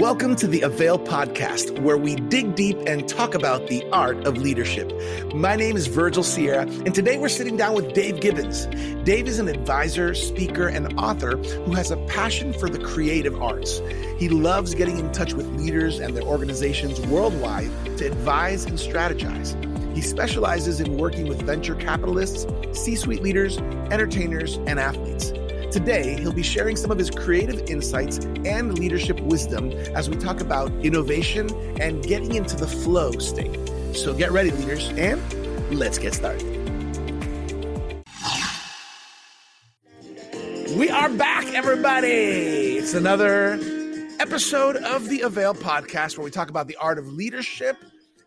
Welcome to the Avail Podcast, where we dig deep and talk about the art of leadership. My name is Virgil Sierra, and today we're sitting down with Dave Gibbons. Dave is an advisor, speaker, and author who has a passion for the creative arts. He loves getting in touch with leaders and their organizations worldwide to advise and strategize. He specializes in working with venture capitalists, C suite leaders, entertainers, and athletes. Today, he'll be sharing some of his creative insights and leadership wisdom as we talk about innovation and getting into the flow state. So get ready, leaders, and let's get started. We are back, everybody. It's another episode of the Avail podcast where we talk about the art of leadership.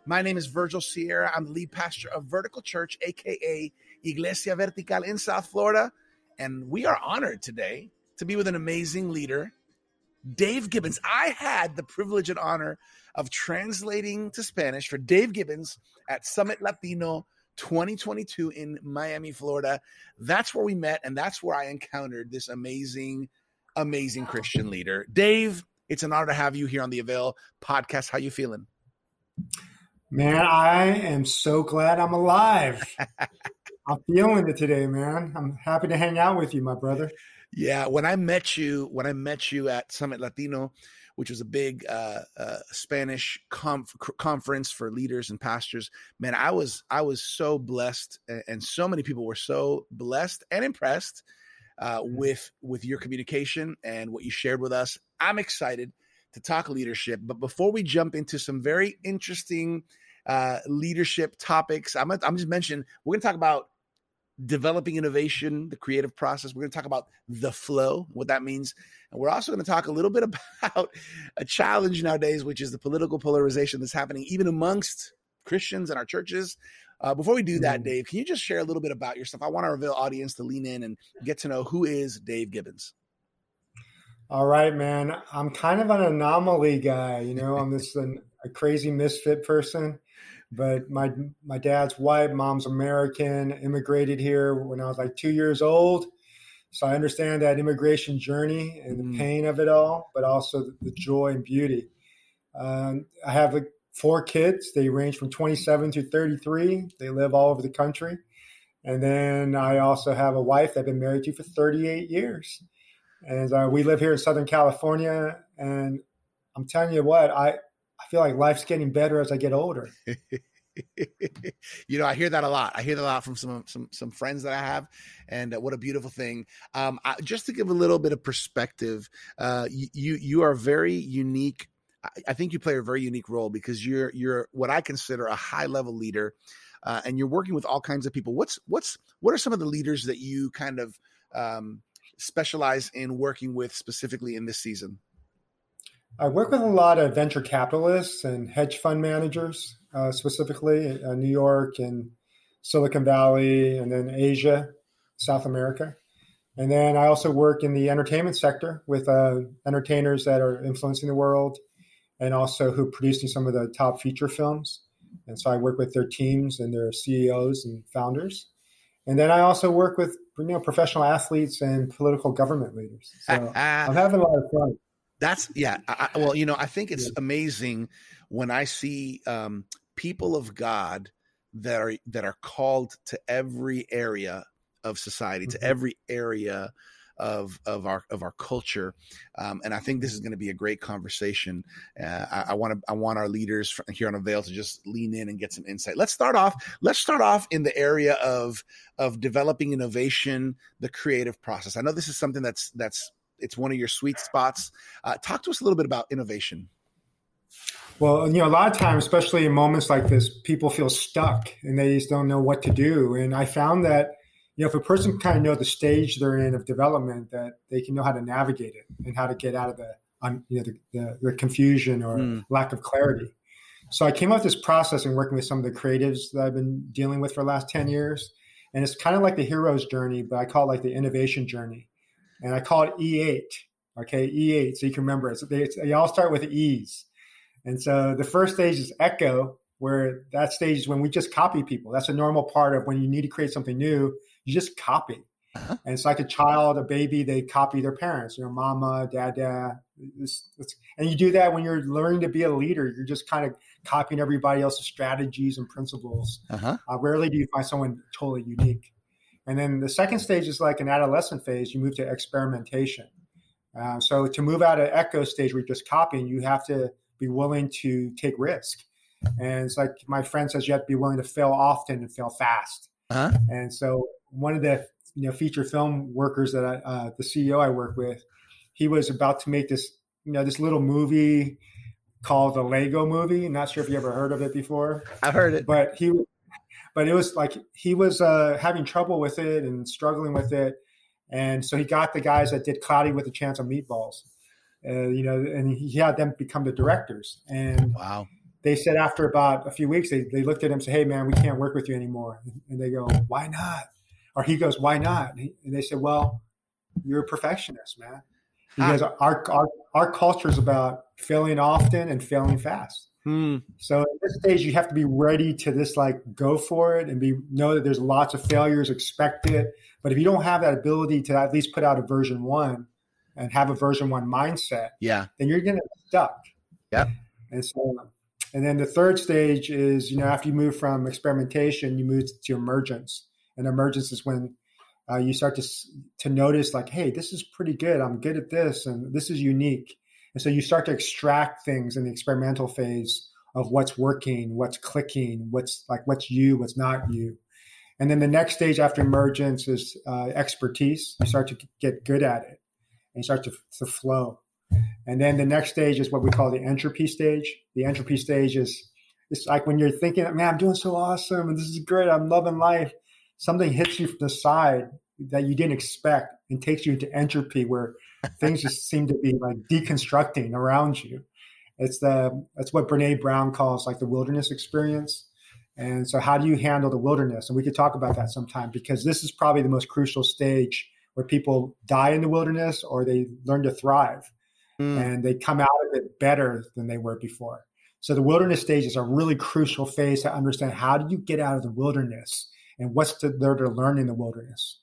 My name is Virgil Sierra. I'm the lead pastor of Vertical Church, aka Iglesia Vertical in South Florida. And we are honored today to be with an amazing leader, Dave Gibbons. I had the privilege and honor of translating to Spanish for Dave Gibbons at Summit Latino 2022 in Miami, Florida. That's where we met, and that's where I encountered this amazing, amazing Christian leader. Dave, it's an honor to have you here on the Avail podcast. How you feeling? Man, I am so glad I'm alive. I'm feeling it today, man. I'm happy to hang out with you, my brother. Yeah, when I met you, when I met you at Summit Latino, which was a big uh, uh, Spanish conf- conference for leaders and pastors, man, I was I was so blessed, and so many people were so blessed and impressed uh, with with your communication and what you shared with us. I'm excited to talk leadership, but before we jump into some very interesting uh, leadership topics, I'm I'm just mentioning we're going to talk about developing innovation, the creative process. We're going to talk about the flow, what that means. And we're also going to talk a little bit about a challenge nowadays, which is the political polarization that's happening even amongst Christians and our churches. Uh, before we do that, mm. Dave, can you just share a little bit about yourself? I want our Avail audience to lean in and get to know who is Dave Gibbons. All right, man. I'm kind of an anomaly guy. You know, I'm this an, a crazy misfit person but my my dad's white, mom's American, immigrated here when I was like two years old. So I understand that immigration journey and the mm. pain of it all, but also the, joy and beauty. Um, I have like four kids. They range from 27 to 33. They live all over the country. And then I also have a wife that I've been married to for 38 years. And uh, we live here in Southern California. And I'm telling you what, I feel like life's getting better as I get older. you know, I hear that a lot. I hear that a lot from some some some friends that I have, and uh, what a beautiful thing. Um, I, just to give a little bit of perspective, uh, you you are very unique. I, I think you play a very unique role because you're you're what I consider a high level leader, uh, and you're working with all kinds of people. What's what's what are some of the leaders that you kind of um, specialize in working with specifically in this season? I work with a lot of venture capitalists and hedge fund managers, uh, specifically uh, New York and Silicon Valley, and then Asia, South America. And then I also work in the entertainment sector with uh, entertainers that are influencing the world and also who are producing some of the top feature films. And so I work with their teams and their CEOs and founders. And then I also work with you know professional athletes and political government leaders. So I'm having a lot of fun. That's yeah. I, well, you know, I think it's yeah. amazing when I see um, people of God that are that are called to every area of society, mm-hmm. to every area of of our of our culture, um, and I think this is going to be a great conversation. Uh, I want to I want our leaders here on Avail to just lean in and get some insight. Let's start off. Let's start off in the area of of developing innovation, the creative process. I know this is something that's that's it's one of your sweet spots. Uh, talk to us a little bit about innovation. Well, you know, a lot of times, especially in moments like this, people feel stuck and they just don't know what to do. And I found that, you know, if a person kind of know the stage they're in of development, that they can know how to navigate it and how to get out of the, um, you know, the, the, the confusion or mm. lack of clarity. So I came up with this process and working with some of the creatives that I've been dealing with for the last 10 years. And it's kind of like the hero's journey, but I call it like the innovation journey and I call it E8. Okay, E8, so you can remember it. So they, they all start with E's. And so the first stage is echo, where that stage is when we just copy people. That's a normal part of when you need to create something new. You just copy. Uh-huh. And it's like a child, a baby, they copy their parents, you know, mama, dad, dad. It's, it's, and you do that when you're learning to be a leader. You're just kind of copying everybody else's strategies and principles. Uh-huh. Uh, rarely do you find someone totally unique. And then the second stage is like an adolescent phase. You move to experimentation. Uh, so to move out of echo stage where you're just copying, you have to be willing to take risk. And it's like my friend says, you have to be willing to fail often and fail fast. Uh-huh. And so one of the you know feature film workers that I, uh, the CEO I work with, he was about to make this you know this little movie called the Lego Movie. I'm not sure if you ever heard of it before. I've heard it, but he, but it was like he was uh, having trouble with it and struggling with it, and so he got the guys that did Cloudy with a Chance of Meatballs, uh, you know, and he had them become the directors. And wow, they said after about a few weeks, they, they looked at him and said, Hey man, we can't work with you anymore. And they go, why not? Or he goes, why not? And they said, well, you're a perfectionist, man. Because our, our, our culture is about failing often and failing fast. Hmm. So at this stage, you have to be ready to just like go for it and be know that there's lots of failures, expect it. But if you don't have that ability to at least put out a version one and have a version one mindset, yeah, then you're gonna get stuck. Yeah. And so and then the third stage is, you know, after you move from experimentation, you move to emergence. And emergence is when uh, you start to to notice, like, hey, this is pretty good. I'm good at this, and this is unique. And so you start to extract things in the experimental phase of what's working, what's clicking, what's like what's you, what's not you. And then the next stage after emergence is uh, expertise. You start to get good at it, and you start to, to flow. And then the next stage is what we call the entropy stage. The entropy stage is it's like when you're thinking, man, I'm doing so awesome and this is great. I'm loving life. Something hits you from the side that you didn't expect and takes you into entropy where things just seem to be like deconstructing around you. It's the that's what Brene Brown calls like the wilderness experience. And so how do you handle the wilderness? And we could talk about that sometime because this is probably the most crucial stage where people die in the wilderness or they learn to thrive mm. and they come out of it better than they were before. So the wilderness stage is a really crucial phase to understand how do you get out of the wilderness and what's to, there to learn in the wilderness.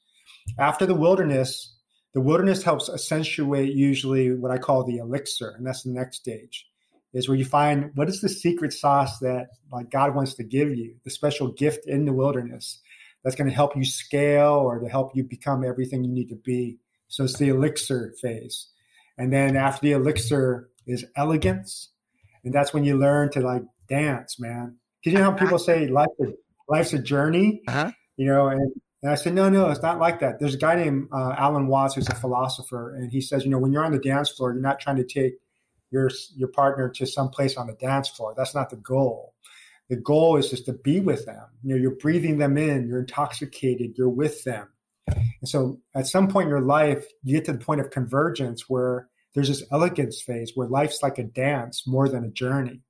After the wilderness, the wilderness helps accentuate usually what I call the elixir, and that's the next stage, is where you find what is the secret sauce that like God wants to give you, the special gift in the wilderness that's going to help you scale or to help you become everything you need to be. So it's the elixir phase. And then after the elixir is elegance. And that's when you learn to like dance, man. Because you know how people say life, life's a journey, uh-huh. you know, and, and I said, no, no, it's not like that. There's a guy named uh, Alan Watts who's a philosopher, and he says, you know, when you're on the dance floor, you're not trying to take your your partner to some place on the dance floor. That's not the goal. The goal is just to be with them. You know, you're breathing them in, you're intoxicated, you're with them. And so at some point in your life, you get to the point of convergence where there's this elegance phase where life's like a dance more than a journey.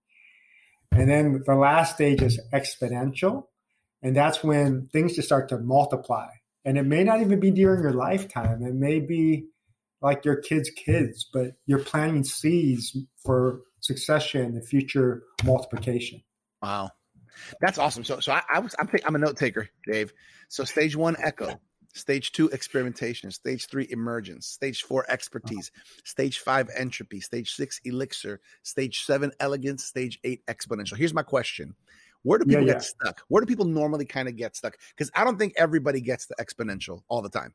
And then the last stage is exponential. And that's when things just start to multiply. And it may not even be during your lifetime. It may be like your kids' kids, but you're planting seeds for succession and future multiplication. Wow. That's awesome. So, so I, I was, I'm, I'm a note taker, Dave. So stage one, echo. Stage two, experimentation. Stage three, emergence. Stage four, expertise. Stage five, entropy. Stage six, elixir. Stage seven, elegance. Stage eight, exponential. Here's my question. Where do people yeah, yeah. get stuck? Where do people normally kind of get stuck? Because I don't think everybody gets the exponential all the time.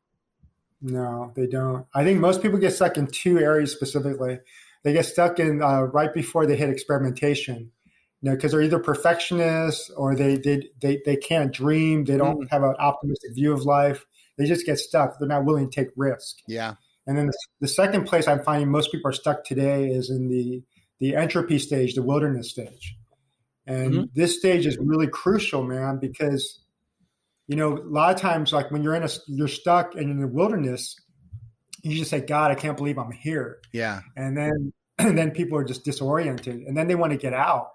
No, they don't. I think most people get stuck in two areas specifically. They get stuck in uh, right before they hit experimentation you know, because they're either perfectionists or they, they they they can't dream. They don't mm. have an optimistic view of life. They just get stuck. They're not willing to take risk. Yeah. And then the, the second place I'm finding most people are stuck today is in the the entropy stage, the wilderness stage. And mm-hmm. this stage is really crucial, man, because you know a lot of times, like when you're in a you're stuck and in the wilderness, you just say, "God, I can't believe I'm here." Yeah. And then and then people are just disoriented, and then they want to get out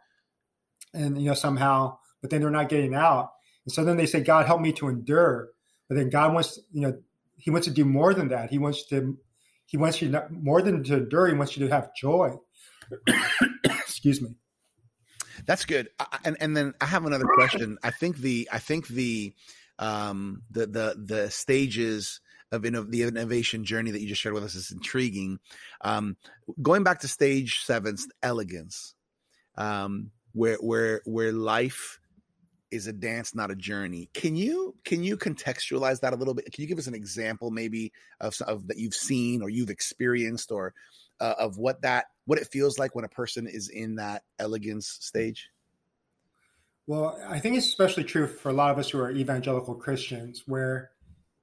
and you know somehow but then they're not getting out and so then they say god help me to endure but then god wants you know he wants to do more than that he wants to he wants you not, more than to endure he wants you to have joy excuse me that's good and and then i have another question i think the i think the um the the the stages of inno- the innovation journey that you just shared with us is intriguing. Um, going back to stage seven, elegance, um, where where where life is a dance, not a journey. Can you can you contextualize that a little bit? Can you give us an example, maybe of, of that you've seen or you've experienced, or uh, of what that what it feels like when a person is in that elegance stage? Well, I think it's especially true for a lot of us who are evangelical Christians, where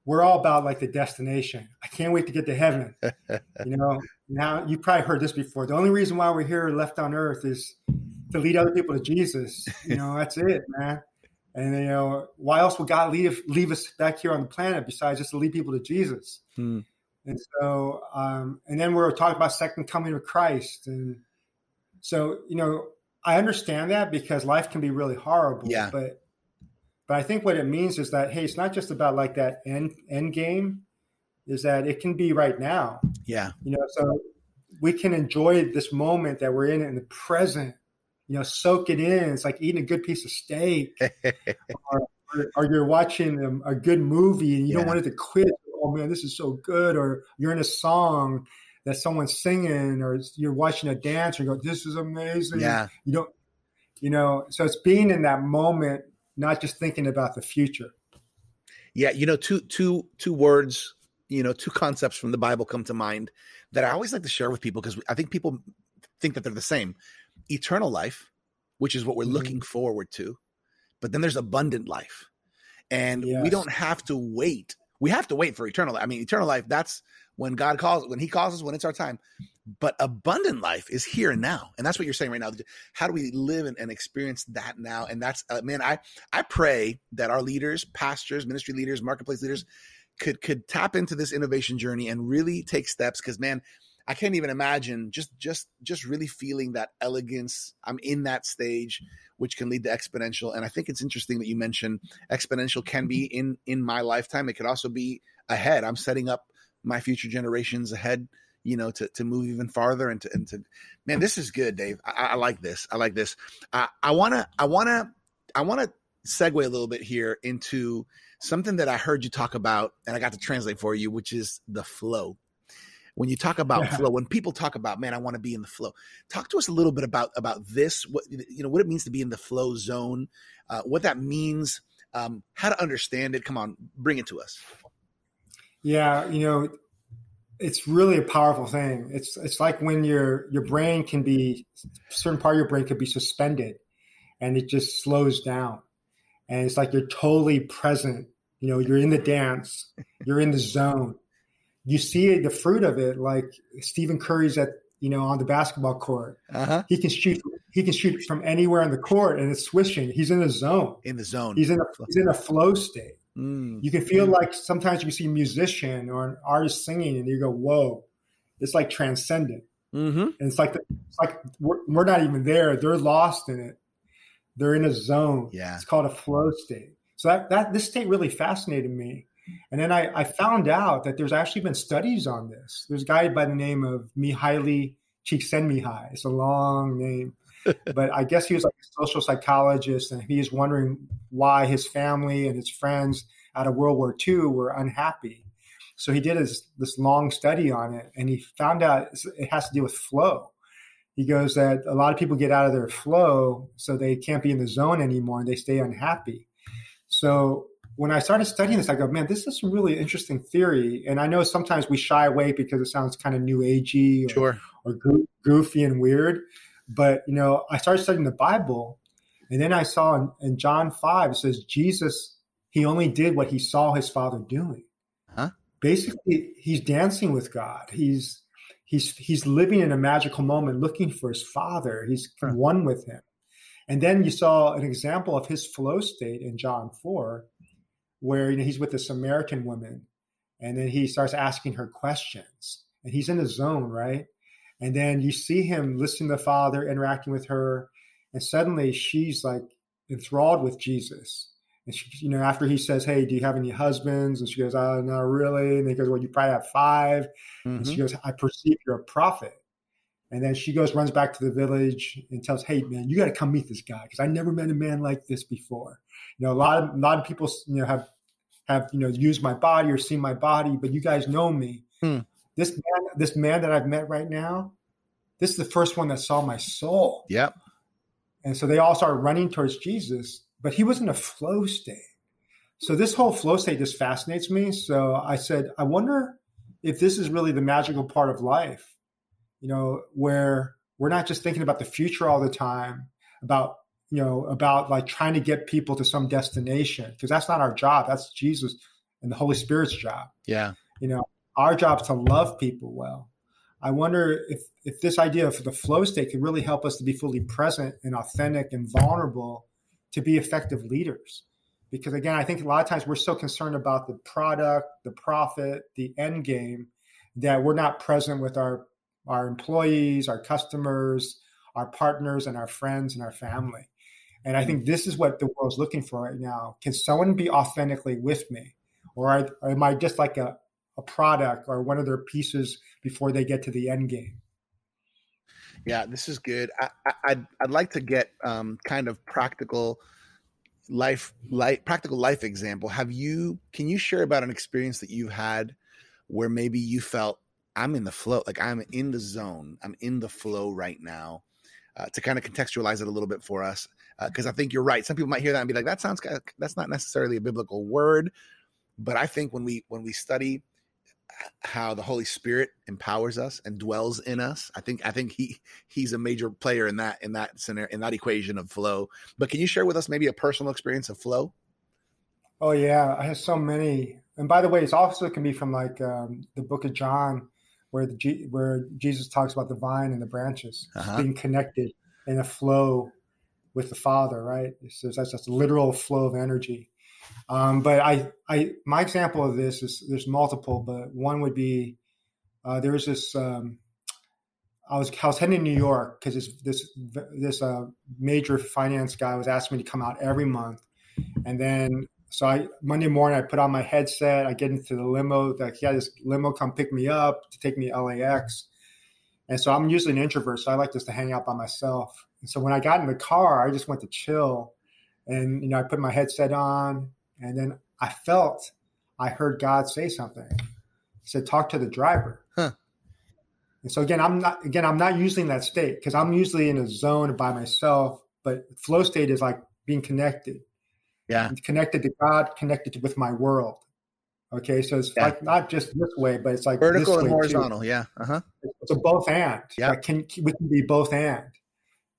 we're all about like the destination. I can't wait to get to heaven. you know, now you probably heard this before. The only reason why we're here left on earth is to lead other people to Jesus. You know, that's it, man. And you know, why else would God leave leave us back here on the planet besides just to lead people to Jesus? Hmm. And so, um, and then we're talking about second coming of Christ, and so you know, I understand that because life can be really horrible. Yeah. But but I think what it means is that hey, it's not just about like that end end game, is that it can be right now. Yeah. You know, so we can enjoy this moment that we're in in the present you know, soak it in. It's like eating a good piece of steak, or, or, or, you're watching a, a, good movie and you yeah. don't want it to quit. Man, this is so good. Or you're in a song that someone's singing, or you're watching a dance, you go, "This is amazing." Yeah, you don't, you know. So it's being in that moment, not just thinking about the future. Yeah, you know, two two two words, you know, two concepts from the Bible come to mind that I always like to share with people because I think people think that they're the same eternal life, which is what we're mm-hmm. looking forward to. But then there's abundant life. And yes. we don't have to wait. We have to wait for eternal life. I mean, eternal life, that's when God calls, when He calls us, when it's our time. But abundant life is here and now. And that's what you're saying right now. How do we live and, and experience that now? And that's, uh, man, I, I pray that our leaders, pastors, ministry leaders, marketplace leaders could, could tap into this innovation journey and really take steps. Cause man, I can't even imagine just just just really feeling that elegance. I'm in that stage, which can lead to exponential. And I think it's interesting that you mentioned exponential can be in in my lifetime. It could also be ahead. I'm setting up my future generations ahead, you know, to to move even farther and to and to man, this is good, Dave. I, I like this. I like this. I wanna I wanna I wanna segue a little bit here into something that I heard you talk about and I got to translate for you, which is the flow when you talk about yeah. flow when people talk about man i want to be in the flow talk to us a little bit about about this what you know what it means to be in the flow zone uh, what that means um, how to understand it. Come on bring it to us. Yeah you know it's really a powerful thing. It's it's like when your your brain can be certain part of your brain could be suspended and it just slows down. And it's like you're totally present. You know you're in the dance you're in the zone you see the fruit of it, like Stephen Curry's at you know on the basketball court. Uh-huh. He can shoot. He can shoot from anywhere on the court, and it's swishing. He's in the zone. In the zone. He's in a he's in a flow state. Mm. You can feel mm. like sometimes you see a musician or an artist singing, and you go, "Whoa!" It's like transcendent. Mm-hmm. And it's like the, it's like we're, we're not even there. They're lost in it. They're in a zone. Yeah, it's called a flow state. So that that this state really fascinated me and then I, I, found out that there's actually been studies on this. There's a guy by the name of Mihaly Csikszentmihalyi. It's a long name, but I guess he was like a social psychologist, and he was wondering why his family and his friends out of World War II were unhappy. So he did his, this long study on it, and he found out it has to do with flow. He goes that a lot of people get out of their flow, so they can't be in the zone anymore, and they stay unhappy. So when I started studying this, I go, man, this is a really interesting theory. And I know sometimes we shy away because it sounds kind of new agey or, sure. or goofy and weird. But, you know, I started studying the Bible. And then I saw in, in John 5, it says Jesus, he only did what he saw his father doing. Huh? Basically, he's dancing with God. He's he's he's living in a magical moment looking for his father. He's huh. one with him. And then you saw an example of his flow state in John 4 where you know, he's with this Samaritan woman and then he starts asking her questions and he's in the zone, right? And then you see him listening to the father, interacting with her, and suddenly she's like enthralled with Jesus. And she, you know, after he says, "Hey, do you have any husbands?" and she goes, "Oh, not really." And he goes, "Well, you probably have 5 mm-hmm. And she mm-hmm. goes, "I perceive you're a prophet." And then she goes, runs back to the village and tells, "Hey, man, you got to come meet this guy because I never met a man like this before." You know, a lot of a lot of people, you know, have have you know used my body or seen my body, but you guys know me. Hmm. This man, this man that I've met right now, this is the first one that saw my soul. Yep. And so they all started running towards Jesus, but he was in a flow state. So this whole flow state just fascinates me. So I said, I wonder if this is really the magical part of life, you know, where we're not just thinking about the future all the time, about you know, about like trying to get people to some destination because that's not our job. That's Jesus and the Holy Spirit's job. Yeah. You know, our job is to love people well. I wonder if if this idea of the flow state could really help us to be fully present and authentic and vulnerable to be effective leaders. Because again, I think a lot of times we're so concerned about the product, the profit, the end game that we're not present with our our employees, our customers, our partners, and our friends and our family. And I think this is what the world's looking for right now. Can someone be authentically with me? Or, I, or am I just like a, a product or one of their pieces before they get to the end game? Yeah, this is good. I, I, I'd, I'd like to get um, kind of practical life, life, practical life example. Have you? Can you share about an experience that you've had where maybe you felt I'm in the flow, like I'm in the zone, I'm in the flow right now, uh, to kind of contextualize it a little bit for us because uh, I think you're right. Some people might hear that and be like, "That sounds that's not necessarily a biblical word," but I think when we when we study how the Holy Spirit empowers us and dwells in us, I think I think he he's a major player in that in that scenario in that equation of flow. But can you share with us maybe a personal experience of flow? Oh yeah, I have so many. And by the way, it's also can be from like um, the Book of John, where the where Jesus talks about the vine and the branches uh-huh. being connected in a flow with the Father, right? So that's just a literal flow of energy. Um, but I, I, my example of this is there's multiple, but one would be uh, there was this. Um, I was I was heading to New York because this this this uh, major finance guy was asking me to come out every month, and then so I Monday morning I put on my headset, I get into the limo. Like he had this limo come pick me up to take me to LAX, and so I'm usually an introvert, so I like just to hang out by myself. And so when I got in the car, I just went to chill. And, you know, I put my headset on and then I felt, I heard God say something. He said, talk to the driver. Huh. And so again, I'm not, again, I'm not using that state because I'm usually in a zone by myself, but flow state is like being connected. Yeah. connected to God, connected to, with my world. Okay. So it's yeah. like not just this way, but it's like vertical and horizontal. Too. Yeah. Uh huh. It's a both and. Yeah. Like can, we can be both and.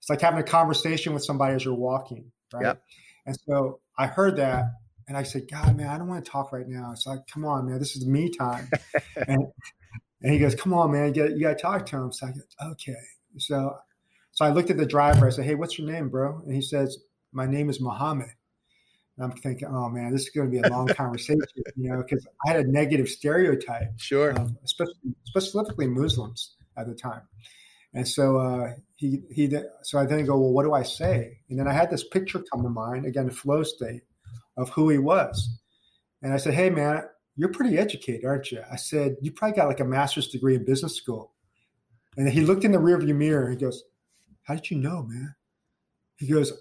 It's like having a conversation with somebody as you're walking, right? Yep. And so I heard that and I said, God, man, I don't want to talk right now. It's like, come on, man, this is me time. and, and he goes, come on, man, you got, you got to talk to him. So I go, okay. So, so I looked at the driver. I said, hey, what's your name, bro? And he says, my name is Muhammad. And I'm thinking, oh man, this is going to be a long conversation, you know, because I had a negative stereotype, sure, of, especially specifically Muslims at the time. And so uh, he he so I then go, well, what do I say? And then I had this picture come to mind again, flow state of who he was. And I said, hey man, you're pretty educated, aren't you? I said, you probably got like a master's degree in business school. And he looked in the rearview mirror. And he goes, how did you know, man? He goes,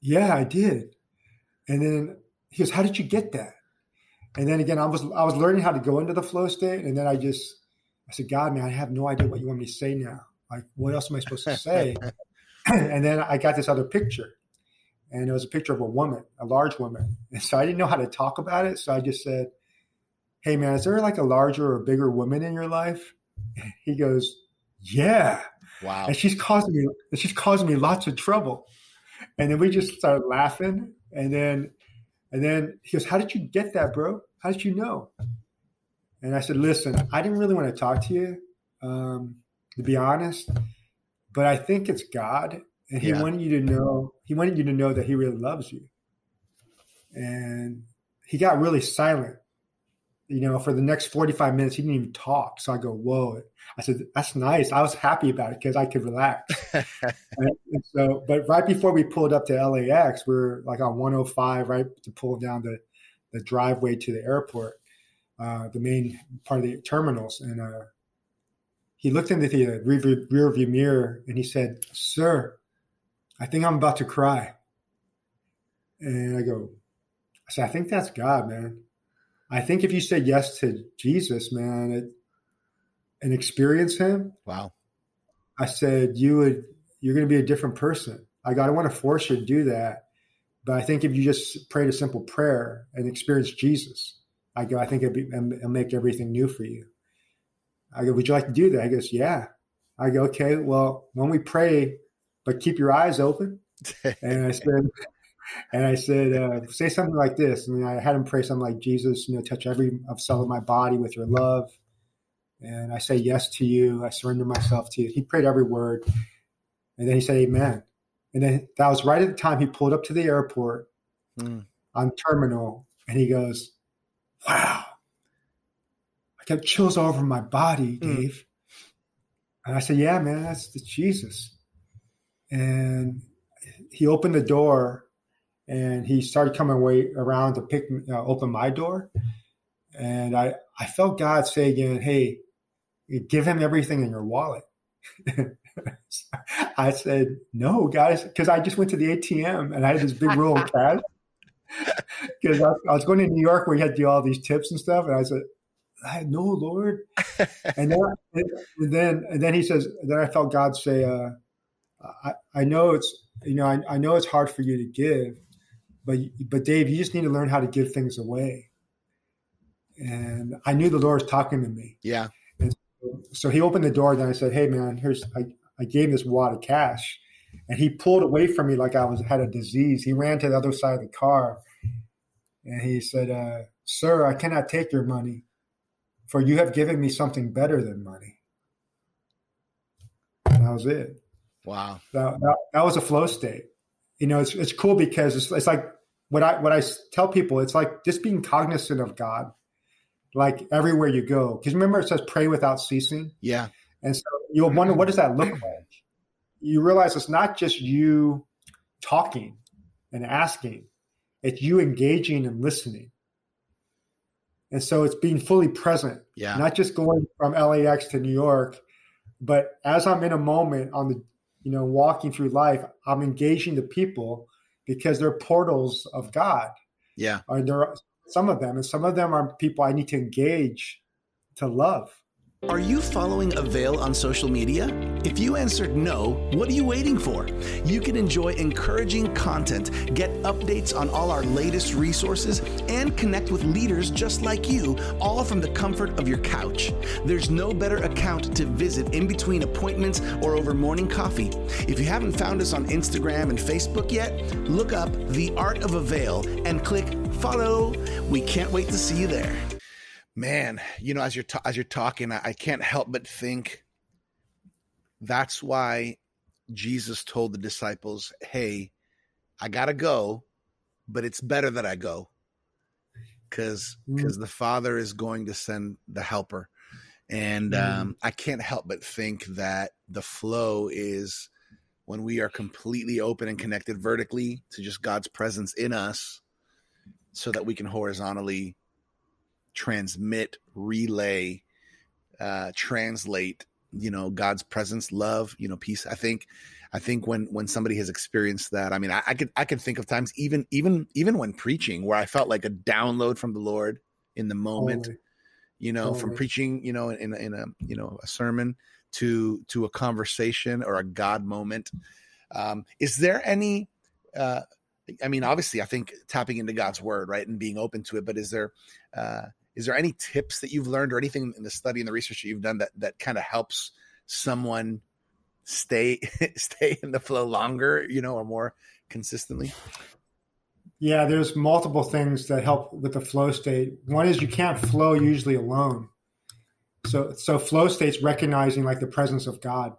yeah, I did. And then he goes, how did you get that? And then again, I was I was learning how to go into the flow state, and then I just I said, God, man, I have no idea what you want me to say now. Like, what else am I supposed to say? and then I got this other picture, and it was a picture of a woman, a large woman. And so I didn't know how to talk about it. So I just said, Hey, man, is there like a larger or bigger woman in your life? He goes, Yeah. Wow. And she's causing me, she's causing me lots of trouble. And then we just started laughing. And then, and then he goes, How did you get that, bro? How did you know? And I said, Listen, I didn't really want to talk to you. Um, to be honest. But I think it's God, and He yeah. wanted you to know. He wanted you to know that He really loves you. And He got really silent. You know, for the next forty-five minutes, He didn't even talk. So I go, "Whoa!" I said, "That's nice." I was happy about it because I could relax. and, and so, but right before we pulled up to LAX, we are like on 105, right to pull down the the driveway to the airport, uh, the main part of the terminals, and uh, he looked into the rear, rear view mirror and he said, Sir, I think I'm about to cry. And I go, I said, I think that's God, man. I think if you say yes to Jesus, man, it, and experience Him, wow. I said you would you're going to be a different person. I got I want to force you to do that, but I think if you just prayed a simple prayer and experience Jesus, I go, I think it'll, be, it'll make everything new for you. I go, would you like to do that? He goes, yeah. I go, okay. Well, when we pray, but keep your eyes open. and I said, and I said, uh, say something like this. Mean, I had him pray something like, Jesus, you know, touch every cell of my body with your love. And I say yes to you. I surrender myself to you. He prayed every word. And then he said, Amen. And then that was right at the time he pulled up to the airport mm. on terminal. And he goes, Wow. I got chills all over my body, hmm. Dave. Mm. And I said, Yeah, man, that's, that's Jesus. And he opened the door and he started coming way around to pick uh, open my door. And i i felt god say again hey give him everything in your wallet. I said no guys because i just went to the atm and i had this big roll of cash. Because I, I, was going to new york where you had to do all these tips and stuff and i said I no lord. And then and then and then he says then i felt god say uh, I, I know it's you know I, I know it's hard for you to give but but Dave, you just need to learn how to give things away. And I knew the Lord was talking to me. Yeah. And so, so he opened the door. Then I said, "Hey, man, here's I, I gave this wad of cash." And he pulled away from me like I was had a disease. He ran to the other side of the car, and he said, uh, "Sir, I cannot take your money, for you have given me something better than money." And that was it. Wow. That, that, that was a flow state. You know, it's it's cool because it's, it's like what I what I tell people, it's like just being cognizant of God, like everywhere you go. Because remember, it says pray without ceasing. Yeah. And so you'll wonder what does that look like. You realize it's not just you talking and asking; it's you engaging and listening. And so it's being fully present. Yeah. Not just going from LAX to New York, but as I'm in a moment on the, you know, walking through life, I'm engaging the people because they're portals of God. Yeah. Are there are some of them, and some of them are people I need to engage to love. Are you following Avail on social media? If you answered no, what are you waiting for? You can enjoy encouraging content, get updates on all our latest resources, and connect with leaders just like you, all from the comfort of your couch. There's no better account to visit in between appointments or over morning coffee. If you haven't found us on Instagram and Facebook yet, look up The Art of Avail and click follow. We can't wait to see you there man, you know, as you're ta- as you're talking, I, I can't help but think that's why Jesus told the disciples, "Hey, I gotta go, but it's better that I go, because because mm. the Father is going to send the Helper." And mm. um, I can't help but think that the flow is when we are completely open and connected vertically to just God's presence in us, so that we can horizontally transmit, relay, uh, translate, you know, God's presence, love, you know, peace. I think, I think when when somebody has experienced that, I mean, I, I could I could think of times even even even when preaching where I felt like a download from the Lord in the moment, you know, from preaching, you know, in in a you know a sermon to to a conversation or a God moment. Um, is there any uh, I mean, obviously, I think tapping into God's word, right, and being open to it. But is there uh, is there any tips that you've learned or anything in the study and the research that you've done that that kind of helps someone stay stay in the flow longer you know or more consistently? Yeah there's multiple things that help with the flow state. One is you can't flow usually alone. So so flow states recognizing like the presence of god.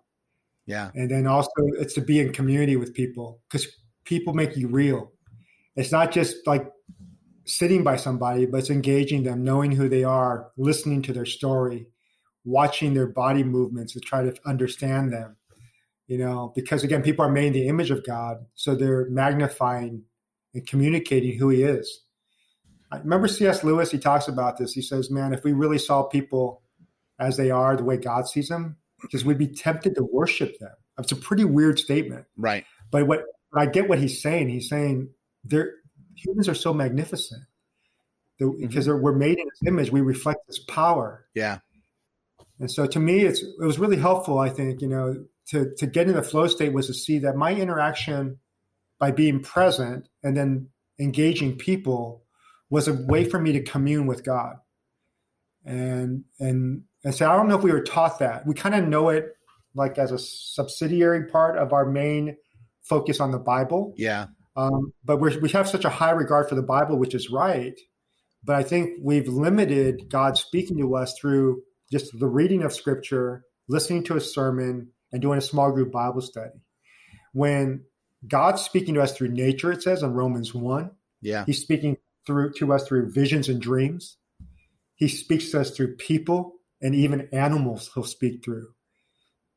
Yeah. And then also it's to be in community with people because people make you real. It's not just like sitting by somebody, but it's engaging them, knowing who they are, listening to their story, watching their body movements to try to understand them. You know, because again, people are made in the image of God, so they're magnifying and communicating who He is. I remember C.S. Lewis. He talks about this. He says, "Man, if we really saw people as they are, the way God sees them, because we'd be tempted to worship them." It's a pretty weird statement, right? But what I get what he's saying. He's saying they're humans are so magnificent. because mm-hmm. we're made in His image. We reflect His power. Yeah. And so to me, it's it was really helpful. I think you know to to get in the flow state was to see that my interaction by being present and then engaging people was a way for me to commune with God. And and and so I don't know if we were taught that. We kind of know it like as a subsidiary part of our main focus on the Bible. Yeah. Um, but we we have such a high regard for the Bible, which is right. But I think we've limited God speaking to us through just the reading of Scripture, listening to a sermon, and doing a small group Bible study. When God's speaking to us through nature, it says in Romans 1. Yeah. He's speaking through to us through visions and dreams. He speaks to us through people and even animals he'll speak through.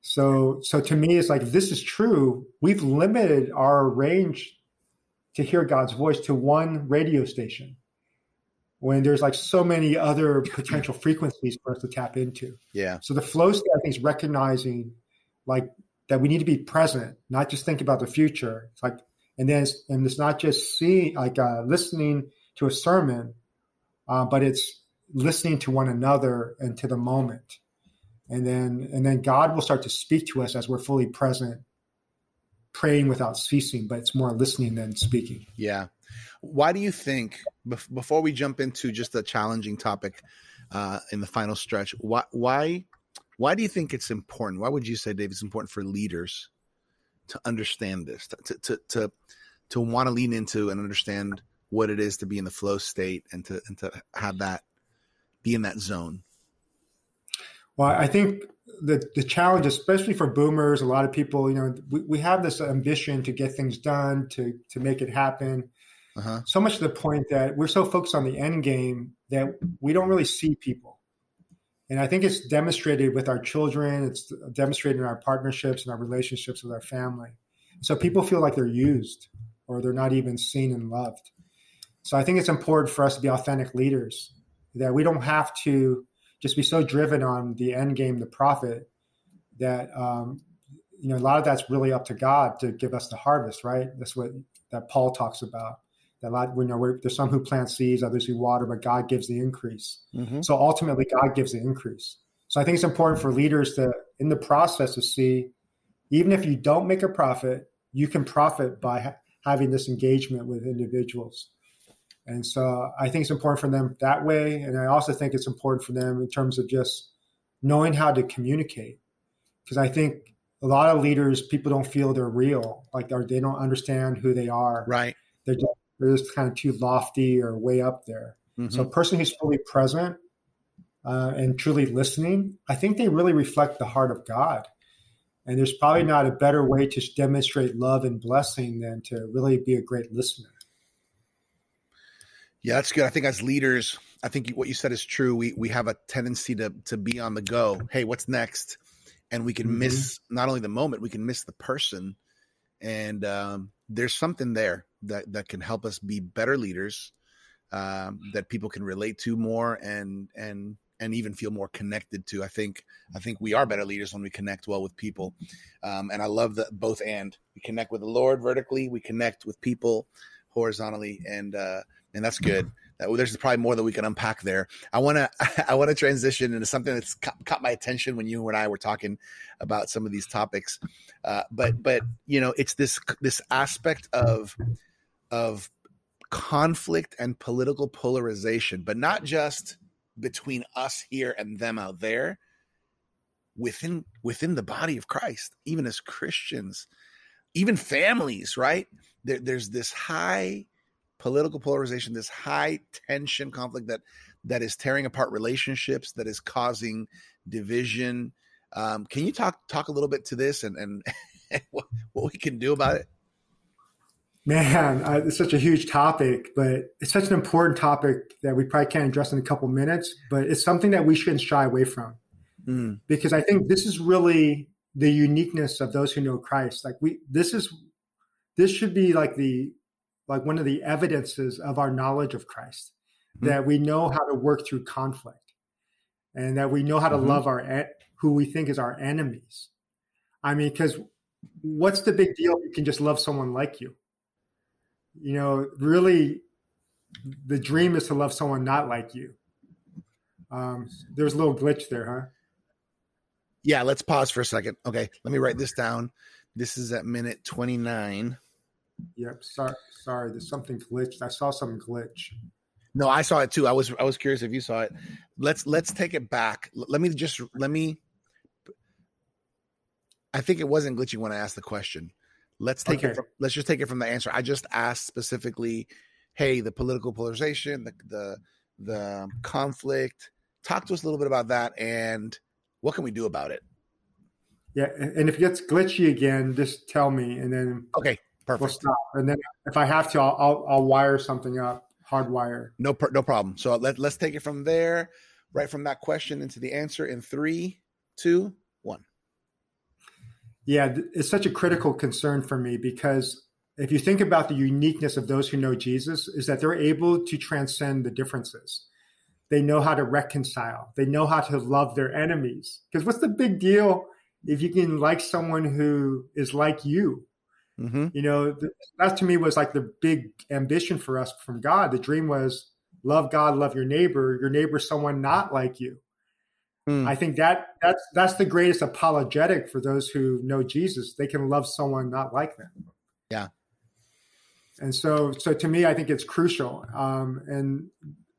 So so to me it's like if this is true. We've limited our range to hear God's voice to one radio station when there's like so many other potential frequencies for us to tap into. Yeah. So the flow state I think is recognizing like that we need to be present, not just think about the future. It's like, and then it's, and it's not just seeing, like uh, listening to a sermon, uh, but it's listening to one another and to the moment. And then, and then God will start to speak to us as we're fully present, praying without ceasing, but it's more listening than speaking. Yeah. Why do you think, before we jump into just a challenging topic uh, in the final stretch, why, why why do you think it's important? Why would you say, Dave, it's important for leaders to understand this, to to to to want to lean into and understand what it is to be in the flow state and to and to have that be in that zone? Well, I think the the challenge, especially for boomers, a lot of people, you know, we, we have this ambition to get things done, to to make it happen. Uh-huh. So much to the point that we're so focused on the end game that we don't really see people. And I think it's demonstrated with our children, it's demonstrated in our partnerships and our relationships with our family. So people feel like they're used or they're not even seen and loved. So I think it's important for us to be authentic leaders, that we don't have to just be so driven on the end game, the profit, that um, you know a lot of that's really up to God to give us the harvest, right? That's what that Paul talks about. That a lot, you know, there's some who plant seeds, others who water, but God gives the increase. Mm-hmm. So ultimately, God gives the increase. So I think it's important for leaders to, in the process, to see, even if you don't make a profit, you can profit by ha- having this engagement with individuals. And so I think it's important for them that way. And I also think it's important for them in terms of just knowing how to communicate. Because I think a lot of leaders, people don't feel they're real, like they don't understand who they are. Right. They're just they're just kind of too lofty or way up there. Mm-hmm. So a person who's fully present uh, and truly listening, I think they really reflect the heart of God. And there's probably not a better way to demonstrate love and blessing than to really be a great listener. Yeah, that's good. I think as leaders, I think what you said is true. We we have a tendency to to be on the go. Hey, what's next? And we can mm-hmm. miss not only the moment, we can miss the person. And um, there's something there that that can help us be better leaders um, that people can relate to more and and and even feel more connected to. I think I think we are better leaders when we connect well with people, um, and I love that both and we connect with the Lord vertically, we connect with people horizontally, and uh, and that's good. There's probably more that we can unpack there. I want to I want to transition into something that's caught, caught, my attention when you and I were talking about some of these topics, uh, but but you know it's this this aspect of of conflict and political polarization, but not just between us here and them out there within within the body of Christ, even as Christians, even families, right? There, there's this high political polarization, this high tension conflict that that is tearing apart relationships, that is causing division. Um, can you talk talk a little bit to this and and what, what we can do about it? Man, uh, it's such a huge topic, but it's such an important topic that we probably can't address in a couple minutes. But it's something that we shouldn't shy away from, mm. because I think this is really the uniqueness of those who know Christ. Like we, this is this should be like the like one of the evidences of our knowledge of Christ mm. that we know how to work through conflict, and that we know how to mm-hmm. love our who we think is our enemies. I mean, because what's the big deal if you can just love someone like you? you know, really the dream is to love someone not like you. Um, there's a little glitch there, huh? Yeah, let's pause for a second. Okay, let me write this down. This is at minute 29. Yep. Sorry, sorry. There's something glitched. I saw some glitch. No, I saw it too. I was I was curious if you saw it. Let's let's take it back. Let me just let me. I think it wasn't glitching when I asked the question. Let's take okay. it. From, let's just take it from the answer. I just asked specifically, "Hey, the political polarization, the the the conflict. Talk to us a little bit about that, and what can we do about it?" Yeah, and if it gets glitchy again, just tell me, and then okay, perfect. We'll stop. And then if I have to, I'll I'll, I'll wire something up, hardwire. No, no problem. So let let's take it from there, right from that question into the answer in three, two, one. Yeah, it's such a critical concern for me because if you think about the uniqueness of those who know Jesus, is that they're able to transcend the differences. They know how to reconcile. They know how to love their enemies. Because what's the big deal if you can like someone who is like you? Mm-hmm. You know, that to me was like the big ambition for us from God. The dream was love God, love your neighbor. Your neighbor someone not like you. Mm. I think that that's that's the greatest apologetic for those who know Jesus. They can love someone not like them. Yeah. And so, so to me, I think it's crucial. Um, and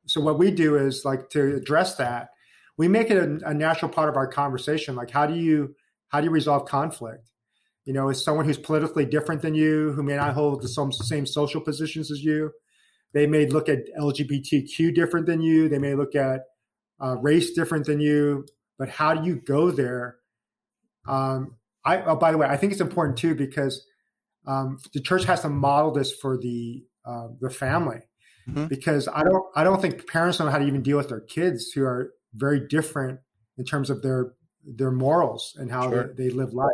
so, what we do is like to address that. We make it a, a natural part of our conversation. Like, how do you how do you resolve conflict? You know, as someone who's politically different than you, who may not hold the same social positions as you, they may look at LGBTQ different than you. They may look at uh, race different than you. But how do you go there? Um, I, oh, by the way, I think it's important too because um, the church has to model this for the uh, the family mm-hmm. because I don't I don't think parents know how to even deal with their kids who are very different in terms of their their morals and how sure. they, they, live life.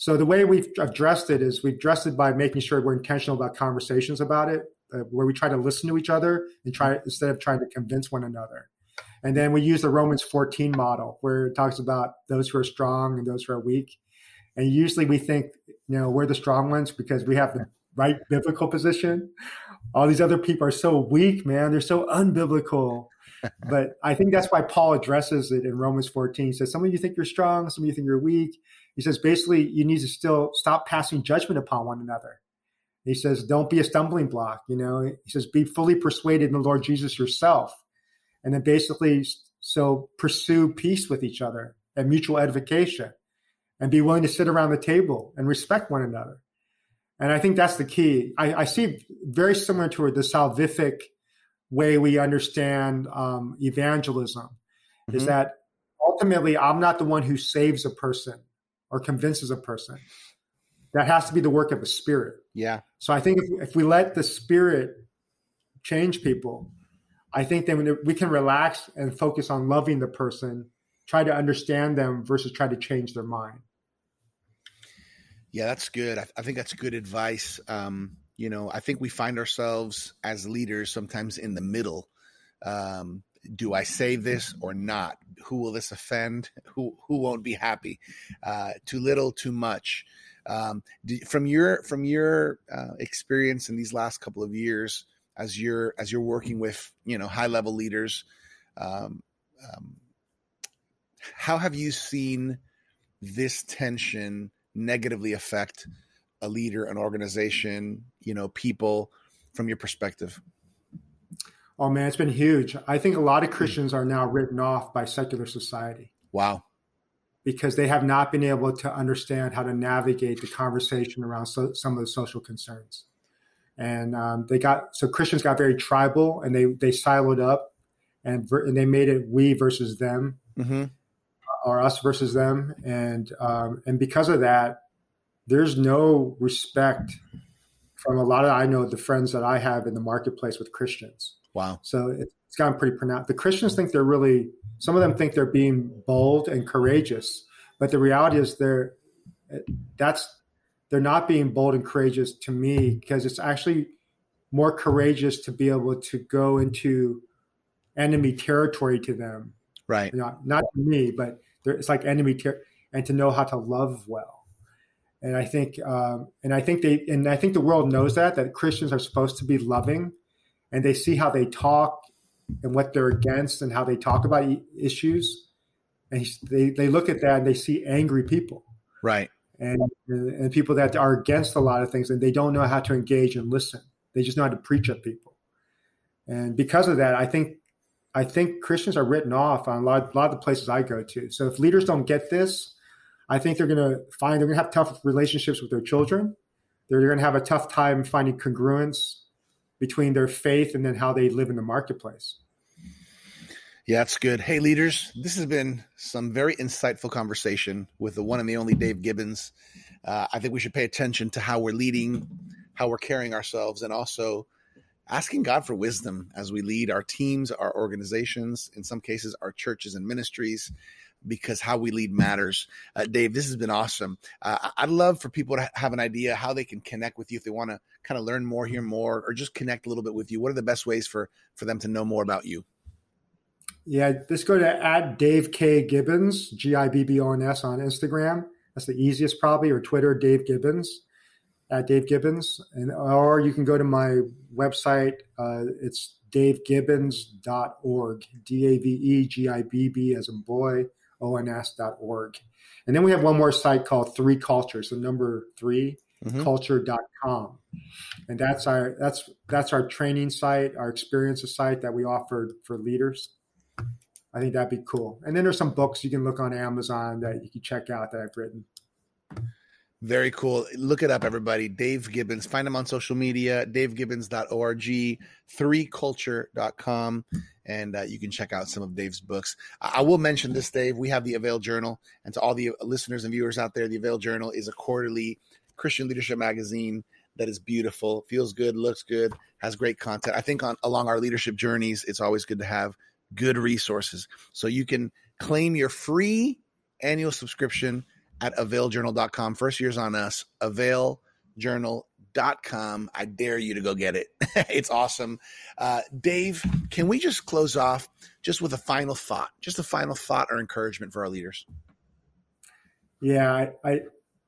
So the way we've addressed it is we've addressed it by making sure we're intentional about conversations about it, uh, where we try to listen to each other and try instead of trying to convince one another. And then we use the Romans 14 model where it talks about those who are strong and those who are weak. And usually we think, you know, we're the strong ones because we have the right biblical position. All these other people are so weak, man. They're so unbiblical. but I think that's why Paul addresses it in Romans 14. He says, Some of you think you're strong, some of you think you're weak. He says, basically, you need to still stop passing judgment upon one another. He says, Don't be a stumbling block. You know, he says, Be fully persuaded in the Lord Jesus yourself. And then basically, so pursue peace with each other and mutual edification and be willing to sit around the table and respect one another. And I think that's the key. I, I see very similar to the salvific way we understand um, evangelism mm-hmm. is that ultimately I'm not the one who saves a person or convinces a person. That has to be the work of the Spirit. Yeah. So I think if, if we let the Spirit change people, I think then we can relax and focus on loving the person, try to understand them versus try to change their mind. Yeah, that's good. I, I think that's good advice. Um, you know, I think we find ourselves as leaders sometimes in the middle. Um, do I say this or not? Who will this offend? Who who won't be happy? Uh, too little, too much. Um, do, from your from your uh, experience in these last couple of years, as you're as you're working with you know high level leaders, um, um, how have you seen this tension negatively affect a leader, an organization, you know, people from your perspective? Oh man, it's been huge. I think a lot of Christians are now written off by secular society. Wow. Because they have not been able to understand how to navigate the conversation around so, some of the social concerns. And um, they got so Christians got very tribal and they they siloed up and, and they made it we versus them. Mm-hmm or us versus them, and um, and because of that, there's no respect from a lot of I know the friends that I have in the marketplace with Christians. Wow. So it's gotten pretty pronounced. The Christians think they're really some of them think they're being bold and courageous, but the reality is they're that's they're not being bold and courageous to me because it's actually more courageous to be able to go into enemy territory to them. Right. Not not to me, but it's like enemy ter- and to know how to love well. And I think, um, and I think they, and I think the world knows that that Christians are supposed to be loving, and they see how they talk and what they're against and how they talk about issues. And they, they look at that and they see angry people. Right. And, and people that are against a lot of things and they don't know how to engage and listen. They just know how to preach at people. And because of that, I think I think Christians are written off on a lot, a lot of the places I go to. So if leaders don't get this, I think they're going to find they're going to have tough relationships with their children. They're going to have a tough time finding congruence between their faith and then how they live in the marketplace. Yeah, that's good. Hey, leaders, this has been some very insightful conversation with the one and the only Dave Gibbons. Uh, I think we should pay attention to how we're leading, how we're carrying ourselves, and also asking God for wisdom as we lead our teams, our organizations, in some cases, our churches and ministries, because how we lead matters. Uh, Dave, this has been awesome. Uh, I'd love for people to have an idea how they can connect with you if they want to kind of learn more, hear more, or just connect a little bit with you. What are the best ways for for them to know more about you? Yeah, just go to at Dave K Gibbons, G I B B O N S on Instagram. That's the easiest probably, or Twitter, Dave Gibbons, at Dave Gibbons, and or you can go to my website. Uh, it's davegibbons.org, D A V E G I B B as in boy, ons.org. And then we have one more site called Three Cultures, the number 3 mm-hmm. culture.com. And that's our that's that's our training site, our experiences site that we offer for leaders. I think that'd be cool. And then there's some books you can look on Amazon that you can check out that I've written. Very cool. Look it up, everybody. Dave Gibbons. Find him on social media, davegibbons.org, threeculture.com, and uh, you can check out some of Dave's books. I will mention this, Dave. We have the Avail Journal. And to all the listeners and viewers out there, the Avail Journal is a quarterly Christian leadership magazine that is beautiful, feels good, looks good, has great content. I think on along our leadership journeys, it's always good to have good resources. So you can claim your free annual subscription at availjournal.com. First year's on us, availjournal.com. I dare you to go get it. it's awesome. Uh, Dave, can we just close off just with a final thought, just a final thought or encouragement for our leaders? Yeah, I, I,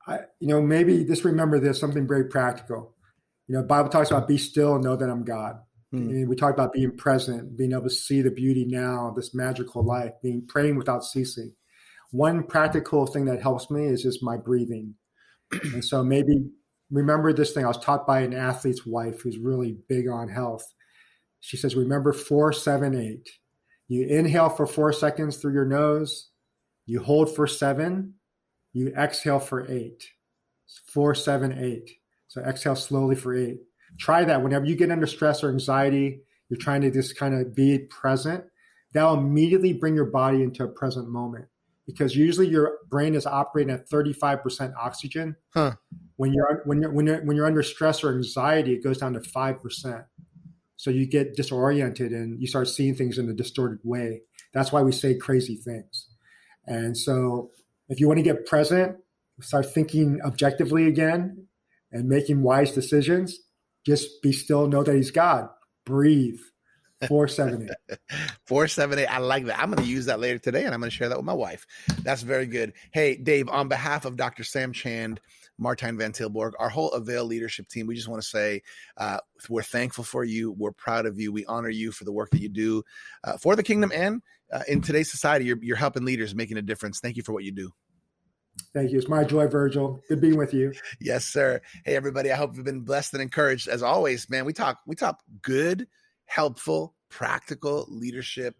I you know, maybe just remember this something very practical. You know, Bible talks about be still and know that I'm God. Hmm. we talk about being present, being able to see the beauty now, this magical life, being praying without ceasing one practical thing that helps me is just my breathing. and so maybe remember this thing. I was taught by an athlete's wife who's really big on health. She says, remember four, seven, eight. You inhale for four seconds through your nose, you hold for seven, you exhale for eight. Four, seven, eight. So exhale slowly for eight. Try that whenever you get under stress or anxiety, you're trying to just kind of be present. That'll immediately bring your body into a present moment because usually your brain is operating at 35% oxygen. Huh. When you're when you're when you're when you're under stress or anxiety, it goes down to five percent. So you get disoriented and you start seeing things in a distorted way. That's why we say crazy things. And so if you want to get present, start thinking objectively again and making wise decisions, just be still, know that he's God. Breathe. 478. 478. I like that. I'm going to use that later today and I'm going to share that with my wife. That's very good. Hey, Dave, on behalf of Dr. Sam Chand, Martijn Van Tilborg, our whole Avail leadership team, we just want to say uh, we're thankful for you. We're proud of you. We honor you for the work that you do uh, for the kingdom and uh, in today's society. You're, you're helping leaders, making a difference. Thank you for what you do. Thank you. It's my joy, Virgil. Good being with you. Yes, sir. Hey, everybody. I hope you've been blessed and encouraged. As always, man, we talk we talk good helpful, practical leadership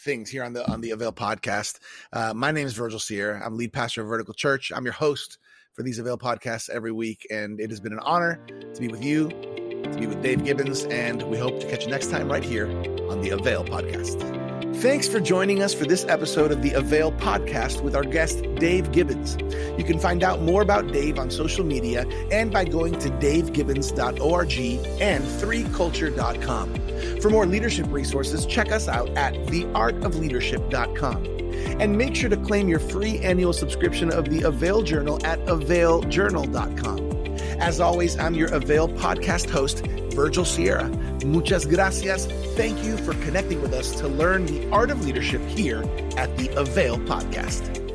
things here on the on the Avail podcast. Uh, my name is Virgil Sierra. I'm lead pastor of Vertical Church. I'm your host for these Avail podcasts every week, and it has been an honor to be with you, to be with Dave Gibbons, and we hope to catch you next time right here on the Avail podcast. Thanks for joining us for this episode of the Avail podcast with our guest, Dave Gibbons. You can find out more about Dave on social media and by going to davegibbons.org and 3culture.com. For more leadership resources, check us out at theartofleadership.com. And make sure to claim your free annual subscription of the Avail Journal at availjournal.com. As always, I'm your Avail podcast host, Virgil Sierra. Muchas gracias. Thank you for connecting with us to learn the art of leadership here at the Avail Podcast.